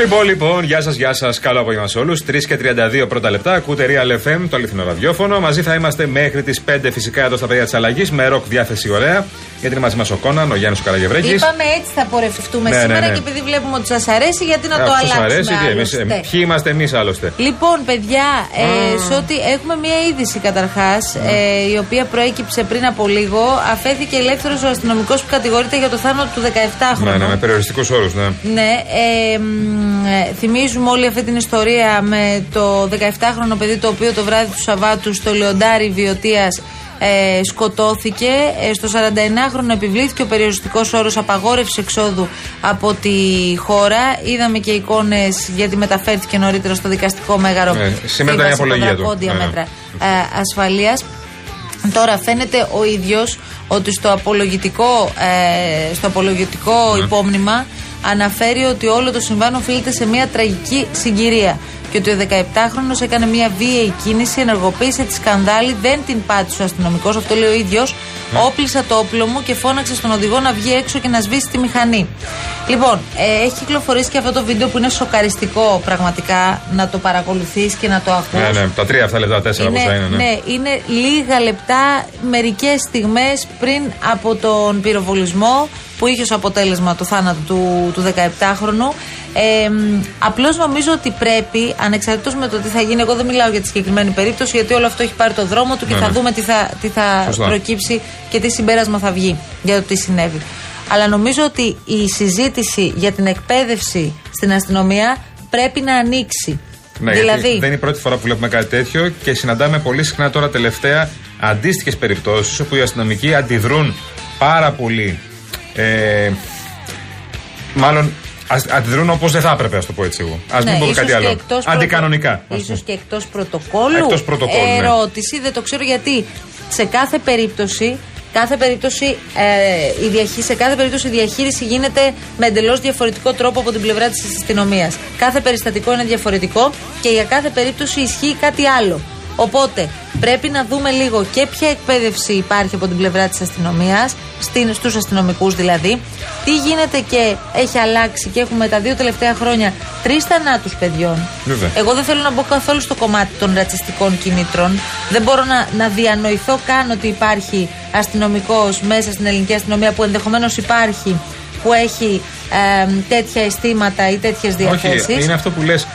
Λοιπόν, λοιπόν, γεια σας, γεια σας. Καλό απόγευμα σε όλους. 3 και 32 πρώτα λεπτά. Ακούτε Real FM, το αληθινό ραδιόφωνο. Μαζί θα είμαστε μέχρι τις 5 φυσικά εδώ στα παιδιά της αλλαγής με ροκ διάθεση ωραία. Γιατί είναι μαζί μας ο Κόναν, ο Γιάννης Καραγευρέκη. Είπαμε έτσι θα πορευτούμε Ναι, ναι, σήμερα ναι. και επειδή βλέπουμε ότι σας αρέσει, γιατί να το Σας αλλάξουμε. αρέσει, τι, εμείς, άλλωστε. ε, ποιοι είμαστε εμείς άλλωστε; Λοιπόν, παιδιά, ε, σε ό,τι έχουμε μία είδηση καταρχάς, ε, η οποία προέκυψε πριν από λίγο. Αφέθηκε ελεύθερος ο αστυνομικός που κατηγορείται για το θάνατο του 17χρονου. Ναι, ναι, με περιοριστικούς όρους, ναι. Ναι, ε, μ, ε, θυμίζουμε όλη αυτή την ιστορία με το 17χρονο παιδί το οποίο το βράδυ του Σαββάτου στο Λεοντάρι Βιωτίας ε, σκοτώθηκε. Ε, στο 49χρονο επιβλήθηκε ο περιοριστικός όρος απαγόρευσης εξόδου από τη χώρα. Είδαμε και εικόνες γιατί μεταφέρθηκε νωρίτερα στο δικαστικό μέγαρο. Ναι, σήμερα ήταν η Φύγασε απολογία τα του. δρακόντια Ναι, ναι. μέτρα ε, ασφαλείας. Τώρα φαίνεται ο ίδιος ότι στο απολογητικό, ε, στο απολογητικό Ναι. υπόμνημα αναφέρει ότι όλο το συμβάν οφείλεται σε μια τραγική συγκυρία και ότι ο 17χρονο έκανε μια βίαιη κίνηση, ενεργοποίησε τη σκανδάλη, δεν την πάτησε ο αστυνομικός, αυτό λέει ο ίδιος. Ναι. Όπλισα το όπλο μου και φώναξε στον οδηγό να βγει έξω και να σβήσει τη μηχανή. Λοιπόν, ε, έχει κυκλοφορήσει και αυτό το βίντεο που είναι σοκαριστικό πραγματικά να το παρακολουθείς και να το ακούς. Ναι, ναι, τα τρία αυτά λεπτά, τέσσερα πόσα είναι. Ναι. ναι, είναι λίγα λεπτά, μερικές στιγμές πριν από τον πυροβολισμό που είχε ως αποτέλεσμα το θάνατο του, του 17χρονου. Ε, Απλώς νομίζω ότι πρέπει, ανεξαρτήτως με το τι θα γίνει, εγώ δεν μιλάω για τη συγκεκριμένη περίπτωση, γιατί όλο αυτό έχει πάρει το δρόμο του και Ναι, θα ναι. δούμε τι θα, τι θα Σωστά. προκύψει και τι συμπέρασμα θα βγει για το τι συνέβη. Αλλά νομίζω ότι η συζήτηση για την εκπαίδευση στην αστυνομία πρέπει να ανοίξει. Ναι, δηλαδή, γιατί δεν είναι η πρώτη φορά που βλέπουμε κάτι τέτοιο και συναντάμε πολύ συχνά τώρα τελευταία αντίστοιχες περιπτώσεις όπου οι αστυνομικοί αντιδρούν πάρα πολύ. Ε, μάλλον ας- αντιδρούν όπως δεν θα έπρεπε, ας το πω έτσι εγώ. Α μην πούμε ίσως κάτι και άλλο. εκτός Αντικανονικά. πρωτο- ας Ίσως πούμε. και εκτός πρωτοκόλλου. Εκτός πρωτοκόλλου, ναι. Ερώτηση, δεν το ξέρω γιατί. Σε κάθε περίπτωση, κάθε περίπτωση ε, η διαχεί- σε κάθε περίπτωση η διαχείριση γίνεται με εντελώς διαφορετικό τρόπο από την πλευρά της αστυνομίας. Κάθε περιστατικό είναι διαφορετικό και για κάθε περίπτωση ισχύει κάτι άλλο. Οπότε πρέπει να δούμε λίγο και ποια εκπαίδευση υπάρχει από την πλευρά της αστυνομίας, στην, στους αστυνομικούς δηλαδή, τι γίνεται και έχει αλλάξει και έχουμε τα δύο τελευταία χρόνια τρεις θανάτους παιδιών. Βέβαια. Εγώ δεν θέλω να μπω καθόλου στο κομμάτι των ρατσιστικών κινήτρων. Δεν μπορώ να, να διανοηθώ καν ότι υπάρχει αστυνομικός μέσα στην ελληνική αστυνομία που ενδεχομένως υπάρχει που έχει ε, τέτοια αισθήματα ή τέτοιες διαθέσεις. Όχι, είναι αυτό που λες.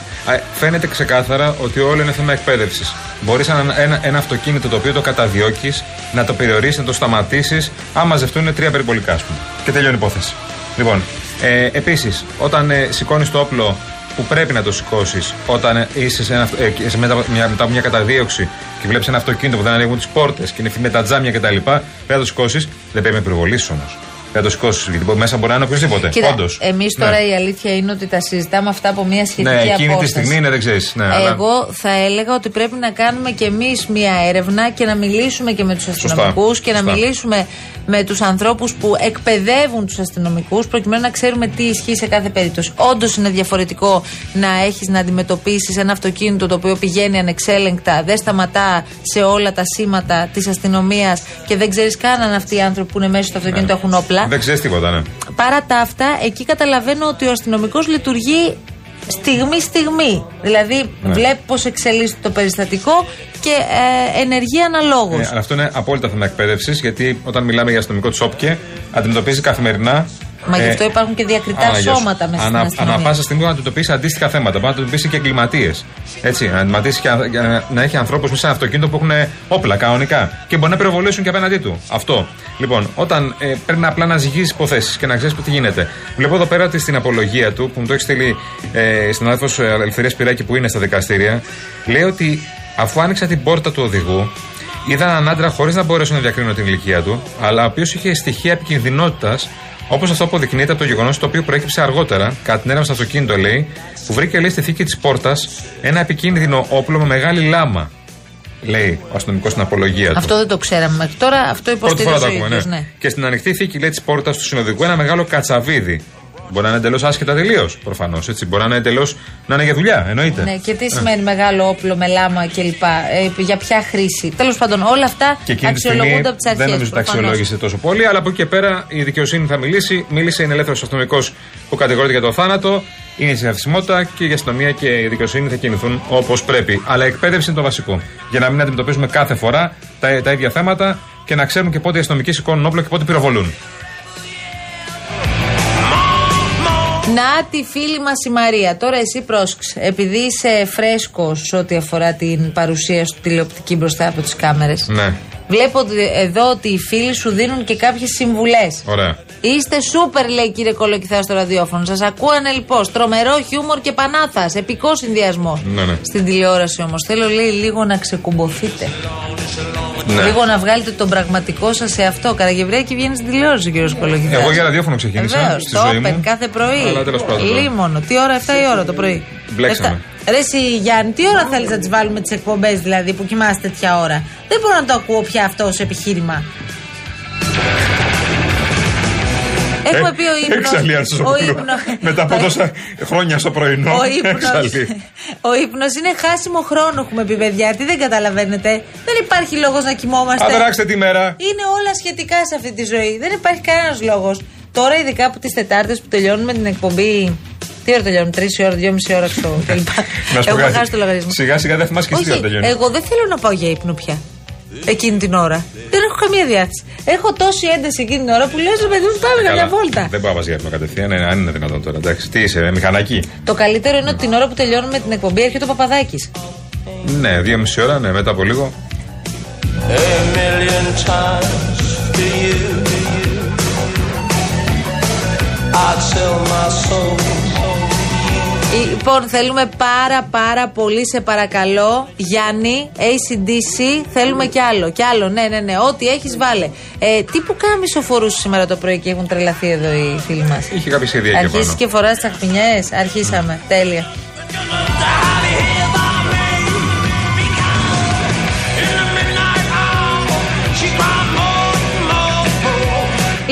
Φαίνεται ξεκάθαρα ότι όλο είναι θέμα εκπαίδευσης. Μπορείς ένα, ένα, ένα αυτοκίνητο το οποίο το καταδιώκεις να το περιορίσει, να το σταματήσεις, αν μαζευτούν τρία περιπολικά, ας πούμε. Και τελειώνει η υπόθεση. Λοιπόν, ε, επίσης, όταν ε, σηκώνεις το όπλο που πρέπει να το σηκώσεις, όταν ε, είσαι σε ένα, αυτο- ε, σε μετά, από μια, μετά από μια καταδίωξη και βλέπεις ένα αυτοκίνητο που δεν ανοίγουν τις πόρτες και είναι με τα τζάμια κτλ., πρέπει να το σηκώσεις. Δεν πρέπει να υπερβολήσει όμως. Πρέπει να το σηκώσει, γιατί μέσα μπορεί να είναι οποιοδήποτε. Κοίτα, Όντως. εμείς Ναι. τώρα η αλήθεια είναι ότι τα συζητάμε αυτά από μια σχετική Ναι, εκείνη απόσταση. τη στιγμή είναι, δεν ξέρεις. Ναι, αλλά- Εγώ θα έλεγα ότι πρέπει να κάνουμε κι εμείς μια έρευνα και να μιλήσουμε και με τους αστυνομικούς και να Σωστά. μιλήσουμε με τους ανθρώπους που εκπαιδεύουν τους αστυνομικούς προκειμένου να ξέρουμε τι ισχύει σε κάθε περίπτωση. Όντως είναι διαφορετικό να έχεις να αντιμετωπίσεις ένα αυτοκίνητο το οποίο πηγαίνει ανεξέλεγκτα, δεν σταματά σε όλα τα σήματα της αστυνομίας και δεν ξέρεις καν αν αυτοί οι άνθρωποι που είναι μέσα στο αυτοκίνητο έχουν όπλα. Δεν ξέρεις τίποτα, ναι. Παρά τα αυτά, εκεί καταλαβαίνω ότι ο αστυνομικός λειτουργεί στιγμή-στιγμή. Δηλαδή, Ναι. βλέπει πώς εξελίσσεται το περιστατικό και ε, ενεργεί αναλόγως. Ε, αλλά αυτό είναι απόλυτα θέμα εκπαίδευσης, γιατί όταν μιλάμε για αστυνομικό τσόπκε, αντιμετωπίζει καθημερινά. Μα γι' ε, αυτό υπάρχουν και διακριτά Άνα, γεια σου. σώματα μέσα Ανα, στην αστυνομία. Ανά πάσα στιγμή μπορεί να αντιμετωπίσει αντίστοιχα θέματα. Μπορεί να αντιμετωπίσει και εγκληματίες. Έτσι, να αντιμετωπίσει και αν- για να, να έχει ανθρώπους μέσα σε ένα αυτοκίνητο που έχουν όπλα κανονικά. Και μπορεί να πυροβολήσουν και απέναντί του. Αυτό. Λοιπόν, όταν ε, πρέπει να απλά να ζυγίζεις υποθέσεις και να ξέρεις τι γίνεται. Βλέπω εδώ πέρα ότι στην απολογία του, που μου το έχει στείλει ε, στηνάδελφο Ελευθερία Πυράκη που είναι στα δικαστήρια, λέει ότι αφού άνοιξα την πόρτα του οδηγού, Είδα έναν άντρα χωρίς να μπορέσω να διακρίνω την ηλικία του, αλλά ο οποίος είχε στοιχεία επικινδυνότητας, όπως αυτό αποδεικνύεται από το γεγονός το οποίο προέκυψε αργότερα, κατά την έρευνα στο αυτοκίνητο, λέει, που βρήκε λέει στη θήκη της πόρτας ένα επικίνδυνο όπλο με μεγάλη λάμα. Λέει ο αστυνομικός στην απολογία του. Αυτό δεν το ξέραμε μέχρι τώρα. Αυτό Πρώτη φορά υποστηρίζει το ο ακούμε, ίδιος, ναι. ναι. Και στην ανοιχτή θήκη λέει της πόρτας του συνοδικού ένα μεγάλο κατσαβίδι. Μπορεί να είναι εντελώς άσχετα τελείως προφανώς. Μπορεί να είναι εντελώς να είναι για δουλειά, εννοείται. Ναι, και τι σημαίνει μεγάλο όπλο με λάμα κλπ. Ε, για ποια χρήση. Τέλος πάντων, όλα αυτά Και εκείνη τη στιγμή αξιολογούνται από τις αρχέ. δεν νομίζω ότι τα αξιολόγησε τόσο πολύ, αλλά από εκεί και πέρα η δικαιοσύνη θα μιλήσει. Μίλησε, είναι ελεύθερος αστυνομικός που κατηγορείται για το θάνατο. είναι η συναρθισμότητα και η αστυνομία και η δικαιοσύνη θα κινηθούν όπως πρέπει. Αλλά η εκπαίδευση είναι το βασικό. Για να μην αντιμετωπίζουμε κάθε φορά τα, τα ίδια θέματα και να ξέρουμε και πότε οι αστυνομικοί σηκώνουν όπλο και πότε πυροβολούν. Να τη φίλη μας η Μαρία. Τώρα εσύ πρόσεξε. Επειδή είσαι φρέσκος ό,τι αφορά την παρουσία σου τηλεοπτική μπροστά από τις κάμερες. Ναι. Βλέπω εδώ ότι οι φίλοι σου δίνουν και κάποιες συμβουλές. Ωραία. Είστε σούπερ, λέει κύριε Κολοκυθά στο ραδιόφωνο. Σας ακούανε λοιπόν. Τρομερό χιούμορ και πανάθας. Επικός συνδυασμός. Ναι, ναι. Στην τηλεόραση όμως. Θέλω, λέει, λίγο να ξεκουμποθείτε. Ναι. Λίγο να βγάλετε τον πραγματικό σας σε αυτό. Καραγευρέκη βγαίνεις στην τηλεόραση, κύριο Κολοκυθά. Εγώ για ραδιόφωνο ξεκίνησα. Βεβαίως, στη το ζωή Open μου. κάθε πρωί. Αλλά τέλος πάντων. Λίμωνο. Τι ώρα, 7 η ώρα το πρωί; Μπλέξαμε. Εφτά. Ρε εσύ, Γιάννη, τι ώρα θέλεις να τις βάλουμε τις εκπομπές δηλαδή που κοιμάστε τέτοια ώρα; Δεν μπορώ να το ακούω πια αυτό ως επιχείρημα. Έχουμε πει ο ύπνος Έξαλλη ο Αρσόπουλου. ύπνο- Μετά από τόσα χρόνια στο πρωινό. ο ύπνος, έξαλλη. ο ύπνος είναι χάσιμο χρόνο, έχουμε πει παιδιά. Τι δεν καταλαβαίνετε. Δεν υπάρχει λόγος να κοιμόμαστε. Αδράξτε τη μέρα. Είναι όλα σχετικά σε αυτή τη ζωή. Δεν υπάρχει κανένας λόγος. Τώρα, ειδικά από τις Τετάρτες που τελειώνουμε την εκπομπή. Τι ώρα τελειώνουμε, 3 ώρα, 2,5 ώρα ξέρω κλπ. Να σου πω Έχουμε κάτι. χάσει το λογαριασμό. Σιγά σιγά δεν θυμάσαι και εσύ τι ώρα Όχι, τελειώνει. εγώ δεν θέλω να πάω για ύπνο πια. Εκείνη την ώρα. Δεν έχω καμία διάθεση. Έχω τόση ένταση εκείνη την ώρα που λέω στο παιδί μου πάμε για μια βόλτα. Δεν πάω να πας για ύπνο κατευθείαν, ε, αν είναι δυνατόν τώρα. Εντάξει, τι είσαι, ε, μηχανακή. Το καλύτερο είναι ότι την ώρα που τελειώνουμε την εκπομπή έρχεται ο Παπαδάκης. Ναι, δύο μισή ώρα, ναι, μετά από λίγο. a million times to you. I'd sell my soul. Λοιπόν, θέλουμε πάρα πάρα πολύ, σε παρακαλώ, Γιάννη, ACDC, θέλουμε κι άλλο. Κι άλλο, ναι, ναι, ναι. Ό,τι έχεις, βάλε. Ε, τι που κάμισο φορούσε σήμερα το πρωί και έχουν τρελαθεί εδώ οι φίλοι μας; Είχε κάποια σχέδια εκεί Αρχίσεις πάνω. και φοράς τι αχπινιέ. Αρχίσαμε. Τέλεια.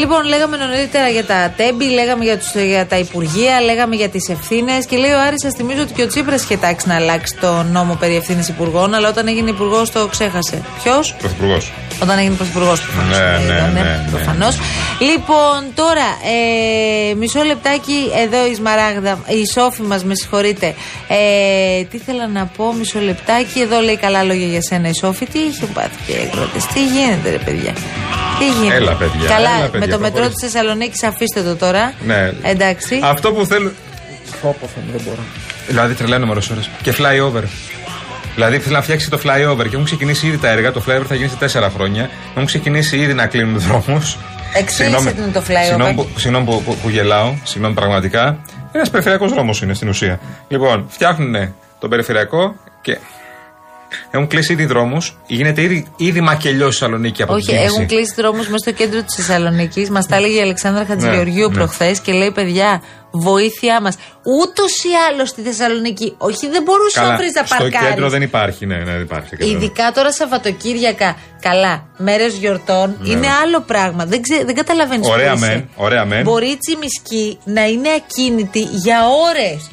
Λοιπόν, λέγαμε νωρίτερα για τα τέμπη, λέγαμε για, τους, για τα υπουργεία, λέγαμε για τις ευθύνες και λέει ο Άρης, σας θυμίζω ότι και ο Τσίπρας είχε τάξει να αλλάξει το νόμο περί ευθύνης υπουργών, αλλά όταν έγινε υπουργός το ξέχασε. Ποιος; Πρωθυπουργός. Όταν έγινε πρωθυπουργός, προφανώ. Ναι, ναι, ναι, ναι. Προφανώς. Λοιπόν, τώρα, ε, μισό λεπτάκι εδώ η Σμαράγδα, η Σόφη μας, με συγχωρείτε. Ε, τι ήθελα να πω, μισό λεπτάκι. Εδώ λέει καλά λόγια για σένα η Σόφη. Τι είχε πάθει και εκδότε, τι γίνεται, ρε παιδιά; Τι γίνεται; Έλα, παιδιά, Καλά, έλα, παιδιά, με το μετρό προχωρήστε. της Θεσσαλονίκης αφήστε το τώρα. Ναι. Εντάξει. Αυτό που θέλω. δεν μπορώ. Δηλαδή τρελαίνω μερικέ ώρες. Και flyover. Δηλαδή θέλει να φτιάξει το flyover και έχουν ξεκινήσει ήδη τα έργα. Το flyover θα γίνει σε τέσσερα χρόνια. Έχουν ξεκινήσει ήδη να κλείνουν δρόμους. Εξήγησε τι είναι το flyover. Συγγνώμη, που, συγγνώμη που, που, που γελάω. Συγγνώμη πραγματικά. Ένας περιφερειακός δρόμος είναι στην ουσία. Λοιπόν, φτιάχνουν τον περιφερειακό και έχουν κλείσει ήδη δρόμους. Γίνεται ήδη, ήδη μακελιός στη Θεσσαλονίκη από Όχι, την κίνηση. έχουν κλείσει δρόμους μέσα στο κέντρο της Θεσσαλονίκης. Μας τα έλεγε η Αλεξάνδρα Χατζηγεωργίου ναι. προχθές και λέει: Παιδιά, βοήθειά μας. Ούτως ή άλλως στη Θεσσαλονίκη, όχι, δεν μπορούσε να βρει να στο παρκάρει. κέντρο δεν υπάρχει. Ναι, ναι, δεν υπάρχει. στο κέντρο. Ειδικά τώρα Σαββατοκύριακα, καλά, μέρες γιορτών, είναι άλλο πράγμα. Δεν, ξε, δεν καταλαβαίνεις Ναι. Ωραία μεν, ωραία μεν. Μπορεί η τσιμισκή να είναι ακίνητη για ώρες.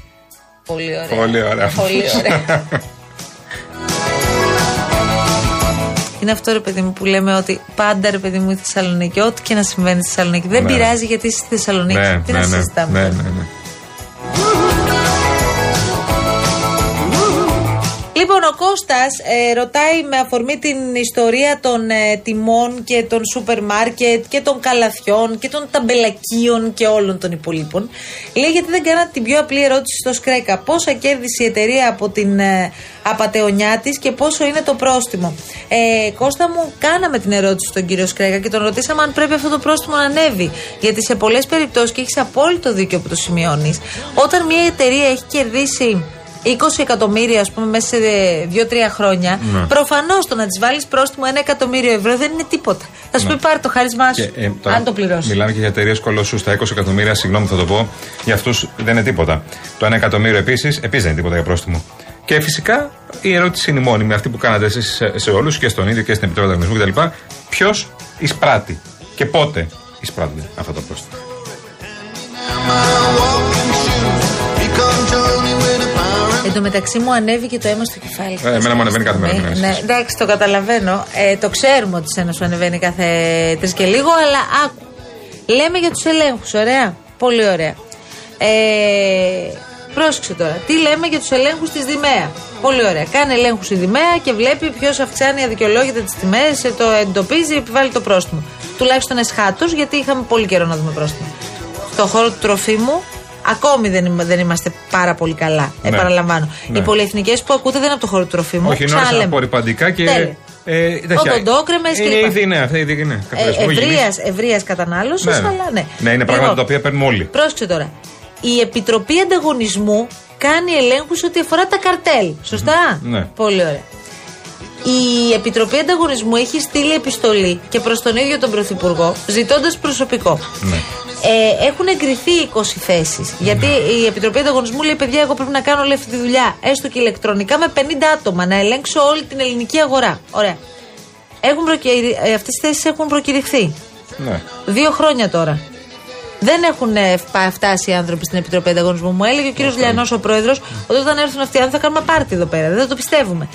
Πολύ ωραία. Πολύ ωραία. Πολύ ωραία. Είναι αυτό ρε παιδί μου που λέμε ότι πάντα ρε παιδί μου η Θεσσαλονίκη, ό,τι και να συμβαίνει στη Θεσσαλονίκη. Δεν Ναι. πειράζει γιατί είσαι στη Θεσσαλονίκη. ναι, Τι ναι, να ναι, συζητάμε. ναι, τώρα. ναι, ναι. Λοιπόν, ο Κώστας ε, ρωτάει με αφορμή την ιστορία των ε, τιμών και των σούπερ μάρκετ και των καλαθιών και των ταμπελακίων και όλων των υπολείπων. Λέει γιατί δεν κάνατε την πιο απλή ερώτηση στο Σκρέκα. Πόσα κέρδισε η εταιρεία από την ε, απατεωνιά της και πόσο είναι το πρόστιμο; Ε, Κώστα μου, κάναμε την ερώτηση στον κύριο Σκρέκα και τον ρωτήσαμε αν πρέπει αυτό το πρόστιμο να ανέβει. Γιατί σε πολλές περιπτώσεις, και έχεις απόλυτο δίκιο που το σημειώνεις, όταν μια εταιρεία έχει κερδίσει 20 εκατομμύρια, ας πούμε, μέσα σε 2-3 χρόνια, Ναι. προφανώς το να τη βάλεις πρόστιμο 1 εκατομμύριο ευρώ δεν είναι τίποτα. Θα σου πει πάρε το χάρισμά σου, Και, ε, τώρα αν το πληρώσεις. Μιλάμε και για εταιρείες κολοσσούς. Τα 20 εκατομμύρια, συγγνώμη θα το πω, για αυτούς δεν είναι τίποτα. Το 1 εκατομμύριο επίσης, επίσης δεν είναι τίποτα για πρόστιμο. Και φυσικά η ερώτηση είναι η μόνιμη, αυτή που κάνατε εσείς σε, σε όλους και στον ίδιο και στην Επιτροπή Ανταγωνισμού κτλ. Ποιος εισπράττει και πότε εισπράττει αυτό το πρόστιμο. Εν τω μεταξύ μου ανέβηκε το αίμα στο κεφάλι. Ε, εμένα μου ανεβαίνει κάθε μέρα, μην Ναι, ανησυχείς. ναι, εντάξει, το καταλαβαίνω. Ε, το ξέρουμε ότι σένα σου ανεβαίνει κάθε τρεις και λίγο, αλλά άκου. Λέμε για τους ελέγχους, ωραία; Πολύ ωραία. Ε, Πρόσεξε τώρα. Τι λέμε για τους ελέγχους της Δημαία. Πολύ ωραία. Κάνει ελέγχους η Δημαία και βλέπει ποιος αυξάνει αδικαιολόγητα τις τιμές, το εντοπίζει, επιβάλλει το πρόστιμο. Τουλάχιστον εσχάτως, γιατί είχαμε πολύ καιρό να δούμε πρόστιμο. Στο χώρο του τροφίμου, ακόμη δεν, είμα- δεν είμαστε πάρα πολύ καλά. Ναι. Επαναλαμβάνω. Ναι. Οι πολυεθνικές που ακούτε δεν είναι από το χώρο του τροφίμου. Όχι, είναι όλε Ξαναλέμε. απορριπαντικά και. Τέλεια. Ε, τέτοια. Οντόκρεμες Είναι κλπ. ήδη, ναι, αυτά ήδη είναι. καπιταλισμό υγιεινής. Ευρείας ευρείας κατανάλωσης, Ναι. αλλά ναι. Ναι, είναι πράγματα τα οποία παίρνουμε όλοι. Πρόσεξε τώρα. Η Επιτροπή Ανταγωνισμού κάνει ελέγχους ό,τι αφορά τα καρτέλ. Σωστά; Ναι. Πολύ ωραία. Η Επιτροπή Ανταγωνισμού έχει στείλει επιστολή και προς τον ίδιο τον Πρωθυπουργό, ζητώντας προσωπικό. Ναι. Ε, έχουν εγκριθεί 20 θέσεις. Γιατί η Επιτροπή Ανταγωνισμού λέει: Παιδιά, εγώ πρέπει να κάνω όλη αυτή τη δουλειά, έστω και ηλεκτρονικά, με 50 άτομα, να ελέγξω όλη την ελληνική αγορά. Ωραία. Έχουν προκυρι... ε, αυτές τις θέσεις έχουν προκηρυχθεί. Ναι. Δύο χρόνια τώρα. Δεν έχουν ε, φα- φτάσει οι άνθρωποι στην Επιτροπή Ανταγωνισμού. Μου έλεγε ο κύριος Λιανός, ο πρόεδρος, ότι όταν έρθουν αυτοί οι άνθρωποι θα κάνουμε πάρτι εδώ πέρα. Δεν το πιστεύουμε.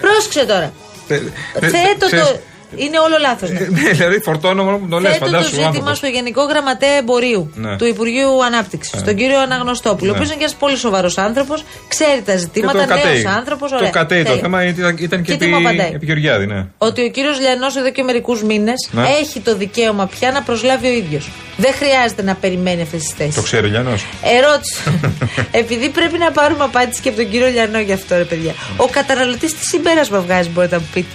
Πρόσεξε τώρα. Τε- τε- Θέτω ξέρεις, το. Είναι όλο λάθος. ε, Ναι, δηλαδή φορτώνω μόνο που το λες. Θέτω το Φαντάσου. ο ζήτημα άνθρωπος. στο Γενικό Γραμματέα Εμπορίου Ναι. του Υπουργείου Ανάπτυξης, τον κύριο Αναγνωστόπουλο, ο Ναι. οποίος είναι και ένας πολύ σοβαρός άνθρωπος, ξέρει τα Και ζητήματα, το κατέει. νέος άνθρωπος. Το κατέει το θέμα ήταν, ήταν και Και τι μου απαντάει. επί, επί Γεωργιάδη, ναι. Ότι ο κύριος Λιανός εδώ και μερικούς μήνες Ναι. έχει το δικαίωμα πια να προσλάβει ο ίδιος. Δεν χρειάζεται να περιμένει αυτές τις θέσεις. Το ξέρει ο Λιανός. Ερώτηση. Επειδή πρέπει να πάρουμε απάντηση και από τον κύριο Λιανό για αυτό, ρε παιδιά. Ο καταναλωτής τι συμπέρασμα βγάζει, μπορείτε να μου πείτε;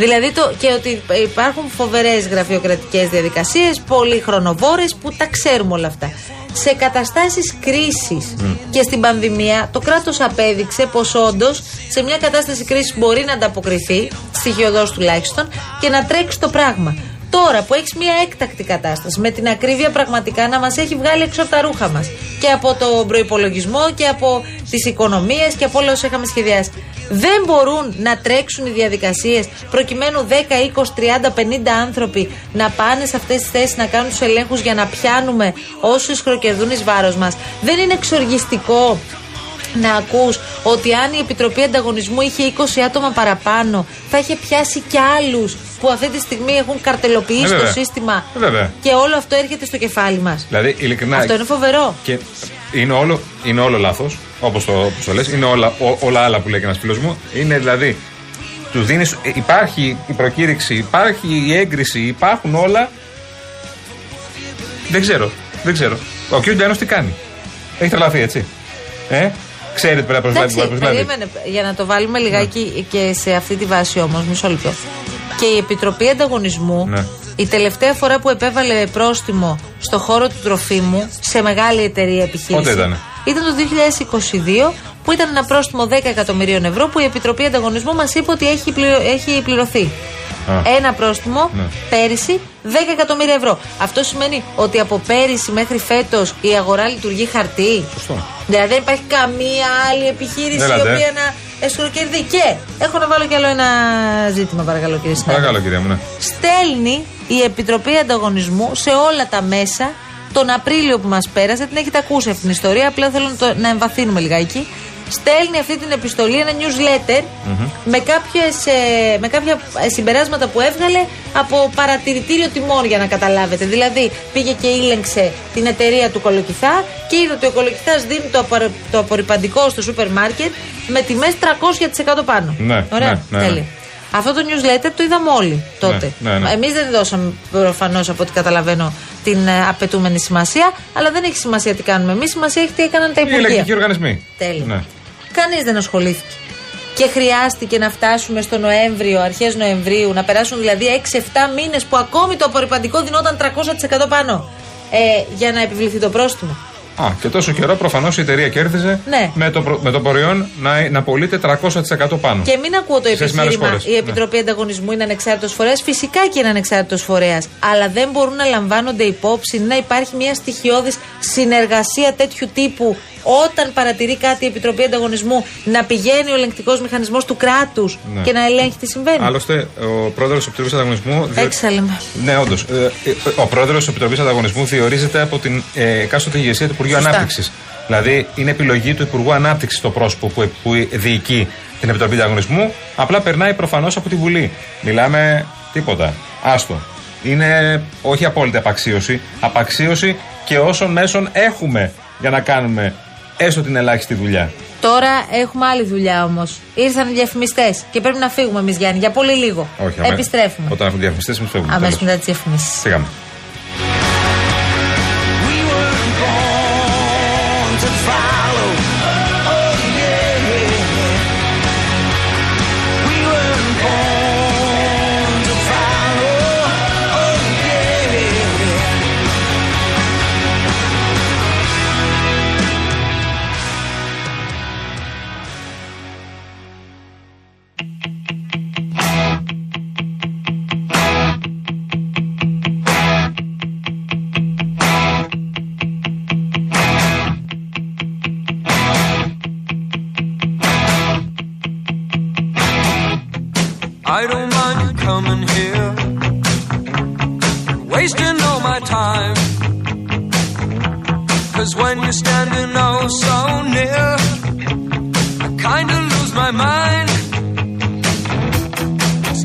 Ναι. Δηλαδή το, και ότι υπάρχουν φοβερές γραφειοκρατικές διαδικασίες, πολύ χρονοβόρες που τα ξέρουμε όλα αυτά. Σε καταστάσεις κρίσης και στην πανδημία, το κράτος απέδειξε πως όντως σε μια κατάσταση κρίσης μπορεί να ανταποκριθεί, στοιχειοδός τουλάχιστον, και να τρέξει το πράγμα. Τώρα που έχεις μια έκτακτη κατάσταση, με την ακρίβεια πραγματικά να μας έχει βγάλει έξω από τα ρούχα μας και από τον προπολογισμό και από τις οικονομίες και από όλα όσα είχαμε σχεδιάσει. Δεν μπορούν να τρέξουν οι διαδικασίες προκειμένου 10, 20, 30, 50 άνθρωποι να πάνε σε αυτές τις θέσεις να κάνουν τους ελέγχους για να πιάνουμε όσους χροκερδούν εις βάρος μας. Δεν είναι εξοργιστικό να ακούς ότι αν η Επιτροπή Ανταγωνισμού είχε 20 άτομα παραπάνω θα είχε πιάσει κι άλλους που αυτή τη στιγμή έχουν καρτελοποιήσει Ε, το βέβαια. σύστημα Ε, βέβαια. και όλο αυτό έρχεται στο κεφάλι μας. Δηλαδή, ειλικρινά. Αυτό είναι φοβερό. Και είναι όλο, είναι όλο λάθος, όπως το, όπως το λες. Είναι όλα, ό, όλα άλλα που λέει και ένας φίλος μου. Είναι δηλαδή. Του δίνει. Υπάρχει η προκήρυξη, υπάρχει η έγκριση, υπάρχουν όλα. Δεν ξέρω. Δεν ξέρω. Ο κ. Λιάνο τι κάνει; Έχει τρελαθεί, έτσι. Ε, ξέρει ότι πρέπει να προσλάβει. Εντάξει, μπορεί να προσλάβει. περίμενε, για να το βάλουμε λιγάκι Ναι. και σε αυτή τη βάση όμως, μισό λεπτό. Και η Επιτροπή Ανταγωνισμού, Ναι. Η τελευταία φορά που επέβαλε πρόστιμο στο χώρο του τροφίμου σε μεγάλη εταιρεία επιχείρηση. Πότε ήτανε; Ήταν το 2022 που ήταν ένα πρόστιμο 10 εκατομμυρίων ευρώ που η Επιτροπή Ανταγωνισμού μας είπε ότι έχει, πληρω- έχει πληρωθεί. Α. Ένα πρόστιμο Ναι. πέρυσι 10 εκατομμύρια ευρώ. Αυτό σημαίνει ότι από πέρυσι μέχρι φέτος η αγορά λειτουργεί χαρτί. Σωστό. Δηλαδή δεν υπάρχει καμία άλλη επιχείρηση Έλατε. η οποία να εσχροκερδεί. Και έχω να βάλω κι άλλο ένα ζήτημα, παρακαλώ κύριε συνάδελφε. Παρακαλώ, κυρία μου, ναι. Στέλνει η Επιτροπή Ανταγωνισμού σε όλα τα μέσα τον Απρίλιο που μας πέρασε. Την έχετε ακούσει αυτή την ιστορία. Απλά θέλω να, το, να εμβαθύνουμε λιγάκι. Στέλνει αυτή την επιστολή, ένα newsletter με, κάποιες, ε, με κάποια ε, συμπεράσματα που έβγαλε από παρατηρητήριο τιμών για να καταλάβετε. Δηλαδή πήγε και ήλεγξε την εταιρεία του Κολοκυθά και είδε ότι ο Κολοκυθάς δίνει το, απορ- το απορριπαντικό στο σούπερ μάρκετ με τιμές 300% πάνω. Ναι, Ωραία, ναι, ναι, ναι. τέλεια. Αυτό το newsletter το είδαμε όλοι τότε. Ναι, ναι, ναι. Εμείς δεν δώσαμε προφανώς από ό,τι καταλαβαίνω την ε, απαιτούμενη σημασία, αλλά δεν έχει σημασία τι κάνουμε εμείς. Σημασία έχει τι έκαναν τα Οι υπουργεία. ελεκτικοί οργανισμοί. Τέλεια. Ναι. Κανείς δεν ασχολήθηκε. Και χρειάστηκε να φτάσουμε στο Νοέμβριο, αρχές Νοεμβρίου, να περάσουν δηλαδή 6-7 μήνες που ακόμη το απορριπαντικό δινόταν 300% πάνω. Ε, για να επιβληθεί το πρόστιμο. Α, και τόσο καιρό προφανώς η εταιρεία κέρδιζε Ναι. με, το, προ- με το προϊόν να, να πωλείται 300% πάνω. Και μην ακούω το Σε σχέση με άλλες επιχείρημα χώρες. η Επιτροπή Ανταγωνισμού είναι ανεξάρτητος φορέας. Φυσικά και είναι ανεξάρτητος φορέας. Αλλά δεν μπορούν να λαμβάνονται υπόψη να υπάρχει μια στοιχειώδης συνεργασία τέτοιου τύπου όταν παρατηρεί κάτι η Επιτροπή Ανταγωνισμού να πηγαίνει ο ελεγκτικός μηχανισμός του κράτους Ναι. και να ελέγχει τι συμβαίνει. Άλλωστε, ο πρόεδρος της Επιτροπής Ανταγωνισμού. διο- Έξαλλε με. Ναι, όντως. ο πρόεδρος της Επιτροπής Ανταγωνισμού διορίζεται από την ε, εκάστοτε ηγεσία του Υπουργείου Σωστά. Ανάπτυξης. Δηλαδή, είναι επιλογή του Υπουργού Ανάπτυξης το πρόσωπο που, που διοικεί την Επιτροπή Ανταγωνισμού. Απλά περνάει προφανώς από τη Βουλή. Μιλάμε τίποτα. Άστο. Είναι όχι απόλυτη απαξίωση. Απαξίωση και όσων μέσων έχουμε για να κάνουμε έστω την ελάχιστη δουλειά. Τώρα έχουμε άλλη δουλειά όμως. Ήρθαν οι διαφημιστές και πρέπει να φύγουμε εμείς, Γιάννη, για πολύ λίγο. Όχι, αμέ- Επιστρέφουμε. Όταν έχουν διαφημιστές, εμείς φεύγουμε. Αμέσως τέλος. μετά τις διαφημίσεις. Φύγαμε.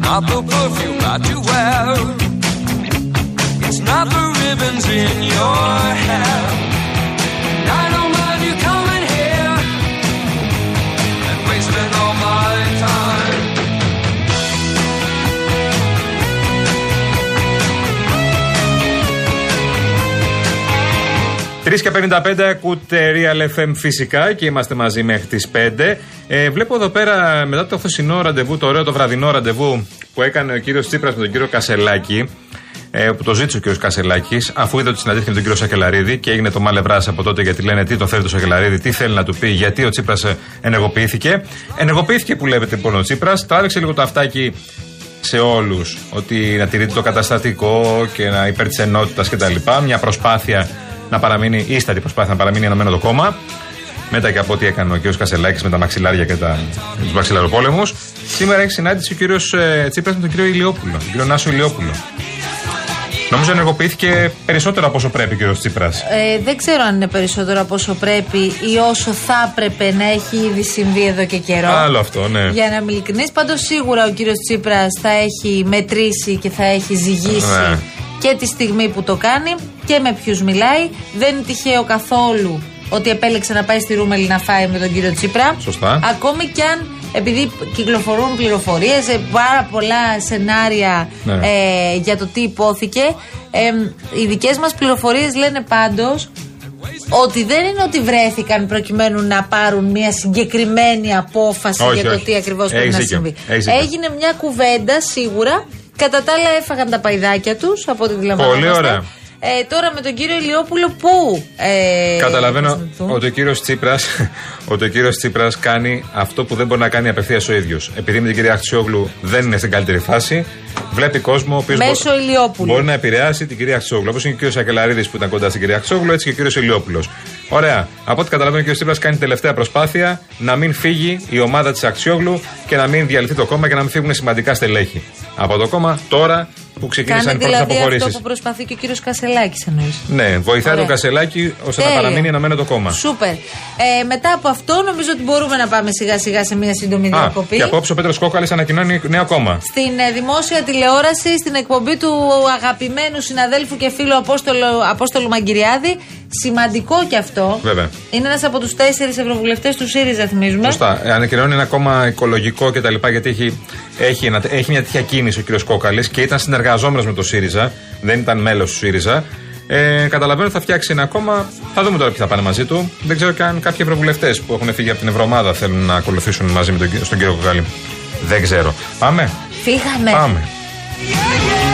Not the perfume that you wear, it's not the ribbons in your hair. 3 και 55 ακούτε Real FM φυσικά και είμαστε μαζί μέχρι τις 5. Ε, βλέπω εδώ πέρα μετά το χθεσινό ραντεβού, το ωραίο το βραδινό ραντεβού που έκανε ο κύριος Τσίπρας με τον κύριο Κασελάκη. Ε, που το ζήτησε ο κύριος Κασελάκης, αφού είδε ότι συναντήθηκε με τον κύριο Σακελαρίδη και έγινε το μάλευρά από τότε γιατί λένε τι το θέλει το Σακελαρίδη, τι θέλει να του πει, γιατί ο Τσίπρας ενεργοποιήθηκε. Ενεργοποιήθηκε που λέτε λοιπόν ο Τσίπρας, τράβηξε λίγο το αυτάκι σε όλους ότι να τηρείται το καταστατικό και να υπέρ τη ενότητα κτλ. Μια προσπάθεια να παραμείνει, ίστατη προσπάθεια να παραμείνει ενωμένο το κόμμα. Μετά και από ό,τι έκανε ο κ. Κασελάκης με τα μαξιλάρια και τα, τους μαξιλαροπόλεμους. Σήμερα έχει συνάντηση ο κ. Ε, Τσίπρας με τον κ. Ηλιόπουλο, τον κ. Νάσο Ηλιόπουλο. Νομίζω ενεργοποιήθηκε περισσότερο από όσο πρέπει ο κ. Τσίπρας. Ε, δεν ξέρω αν είναι περισσότερο από όσο πρέπει ή όσο θα έπρεπε να έχει ήδη συμβεί εδώ και καιρό. Άλλο αυτό, ναι. Για να είμαι ειλικρινής, πάντως σίγουρα ο κύριος Τσίπρας θα έχει μετρήσει και θα έχει ζυγίσει Ναι. Και τη στιγμή που το κάνει και με ποιους μιλάει. Δεν είναι τυχαίο καθόλου ότι επέλεξε να πάει στη Ρούμελη να φάει με τον κύριο Τσίπρα. Σωστά. Ακόμη κι αν επειδή κυκλοφορούν πληροφορίες, πάρα πολλά σενάρια Ναι. ε, για το τι υπόθηκε. Ε, οι δικές μας πληροφορίες λένε πάντως ότι δεν είναι ότι βρέθηκαν προκειμένου να πάρουν μια συγκεκριμένη απόφαση Όχι, για το όχι. τι ακριβώς πρέπει Έχεις να δίκιο. συμβεί. Έχεις δίκιο. Έγινε μια κουβέντα σίγουρα. Κατά τα άλλα έφαγαν τα παϊδάκια τους, από ό,τι αντιλαμβανόμαστε. Πολύ ωραία. Ε, τώρα με τον κύριο Ηλιόπουλο, πού. Ε, Καταλαβαίνω θα συναντηθούν; ότι ο κύριος Τσίπρας ότι ο κύριος Τσίπρας κάνει αυτό που δεν μπορεί να κάνει απευθείας ο ίδιος. Επειδή με την κυρία Αξιόγλου δεν είναι στην καλύτερη φάση, βλέπει κόσμο ο οποίος Μέσω μπο- Ηλιόπουλου. Μπορεί να επηρεάσει την κυρία Αξιόγλου. Όπως είναι και ο κύριο Σακελαρίδης που ήταν κοντά στην κυρία Αξιόγλου, έτσι και ο κύριος Ηλιόπουλος. Ωραία. Από ό,τι καταλαβαίνω, ο κύριο Τσίπρας κάνει τελευταία προσπάθεια να μην φύγει η ομάδα της Αξιόγλου και να μην διαλυθεί το κόμμα και να μην φύγουν σημαντικά στελέχη. Από το κόμμα τώρα που ξεκίνησαν Κάνει οι πρώτες δηλαδή αυτό αποχωρήσεις. που προσπαθεί και ο κύριος Κασελάκης εννοείς. Ναι, βοηθάει Ωραία. τον Κασελάκη ώστε να Τέλεια. παραμείνει ενωμένο το κόμμα. Σούπερ. Ε, μετά από αυτό, νομίζω ότι μπορούμε να πάμε σιγά σιγά σε μια σύντομη Α, διακοπή. και απόψε ο Πέτρος Κόκαλης ανακοινώνει νέο κόμμα. Στην ε, δημόσια τηλεόραση, στην εκπομπή του αγαπημένου συναδέλφου και φίλου Απόστολου, Απόστολου Μαγκυριάδη. Σημαντικό κι αυτό. Βέβαια. Είναι ένας από τους τέσσερις ευρωβουλευτές του ΣΥΡΙΖΑ, θυμίζουμε. Σωστά. Ε, ανακοινώνει ένα κόμμα οικολογικό κτλ. Γιατί έχει, έχει, ένα- έχει μια τέτοια κίνηση ο κ. Κόκαλης και ήταν συνεργαζόμενος με το ΣΥΡΙΖΑ. Δεν ήταν μέλος του ΣΥΡΙΖΑ. Ε, καταλαβαίνω ότι θα φτιάξει ένα κόμμα. Θα δούμε τώρα ποιοι θα πάνε μαζί του. Δεν ξέρω και αν κάποιοι ευρωβουλευτές που έχουν φύγει από την Ευρωομάδα θέλουν να ακολουθήσουν μαζί με τον, κυ- στον κύριο Κόκαλη. Δεν ξέρω. Πάμε. Φύγαμε. Πάμε. Yeah, yeah.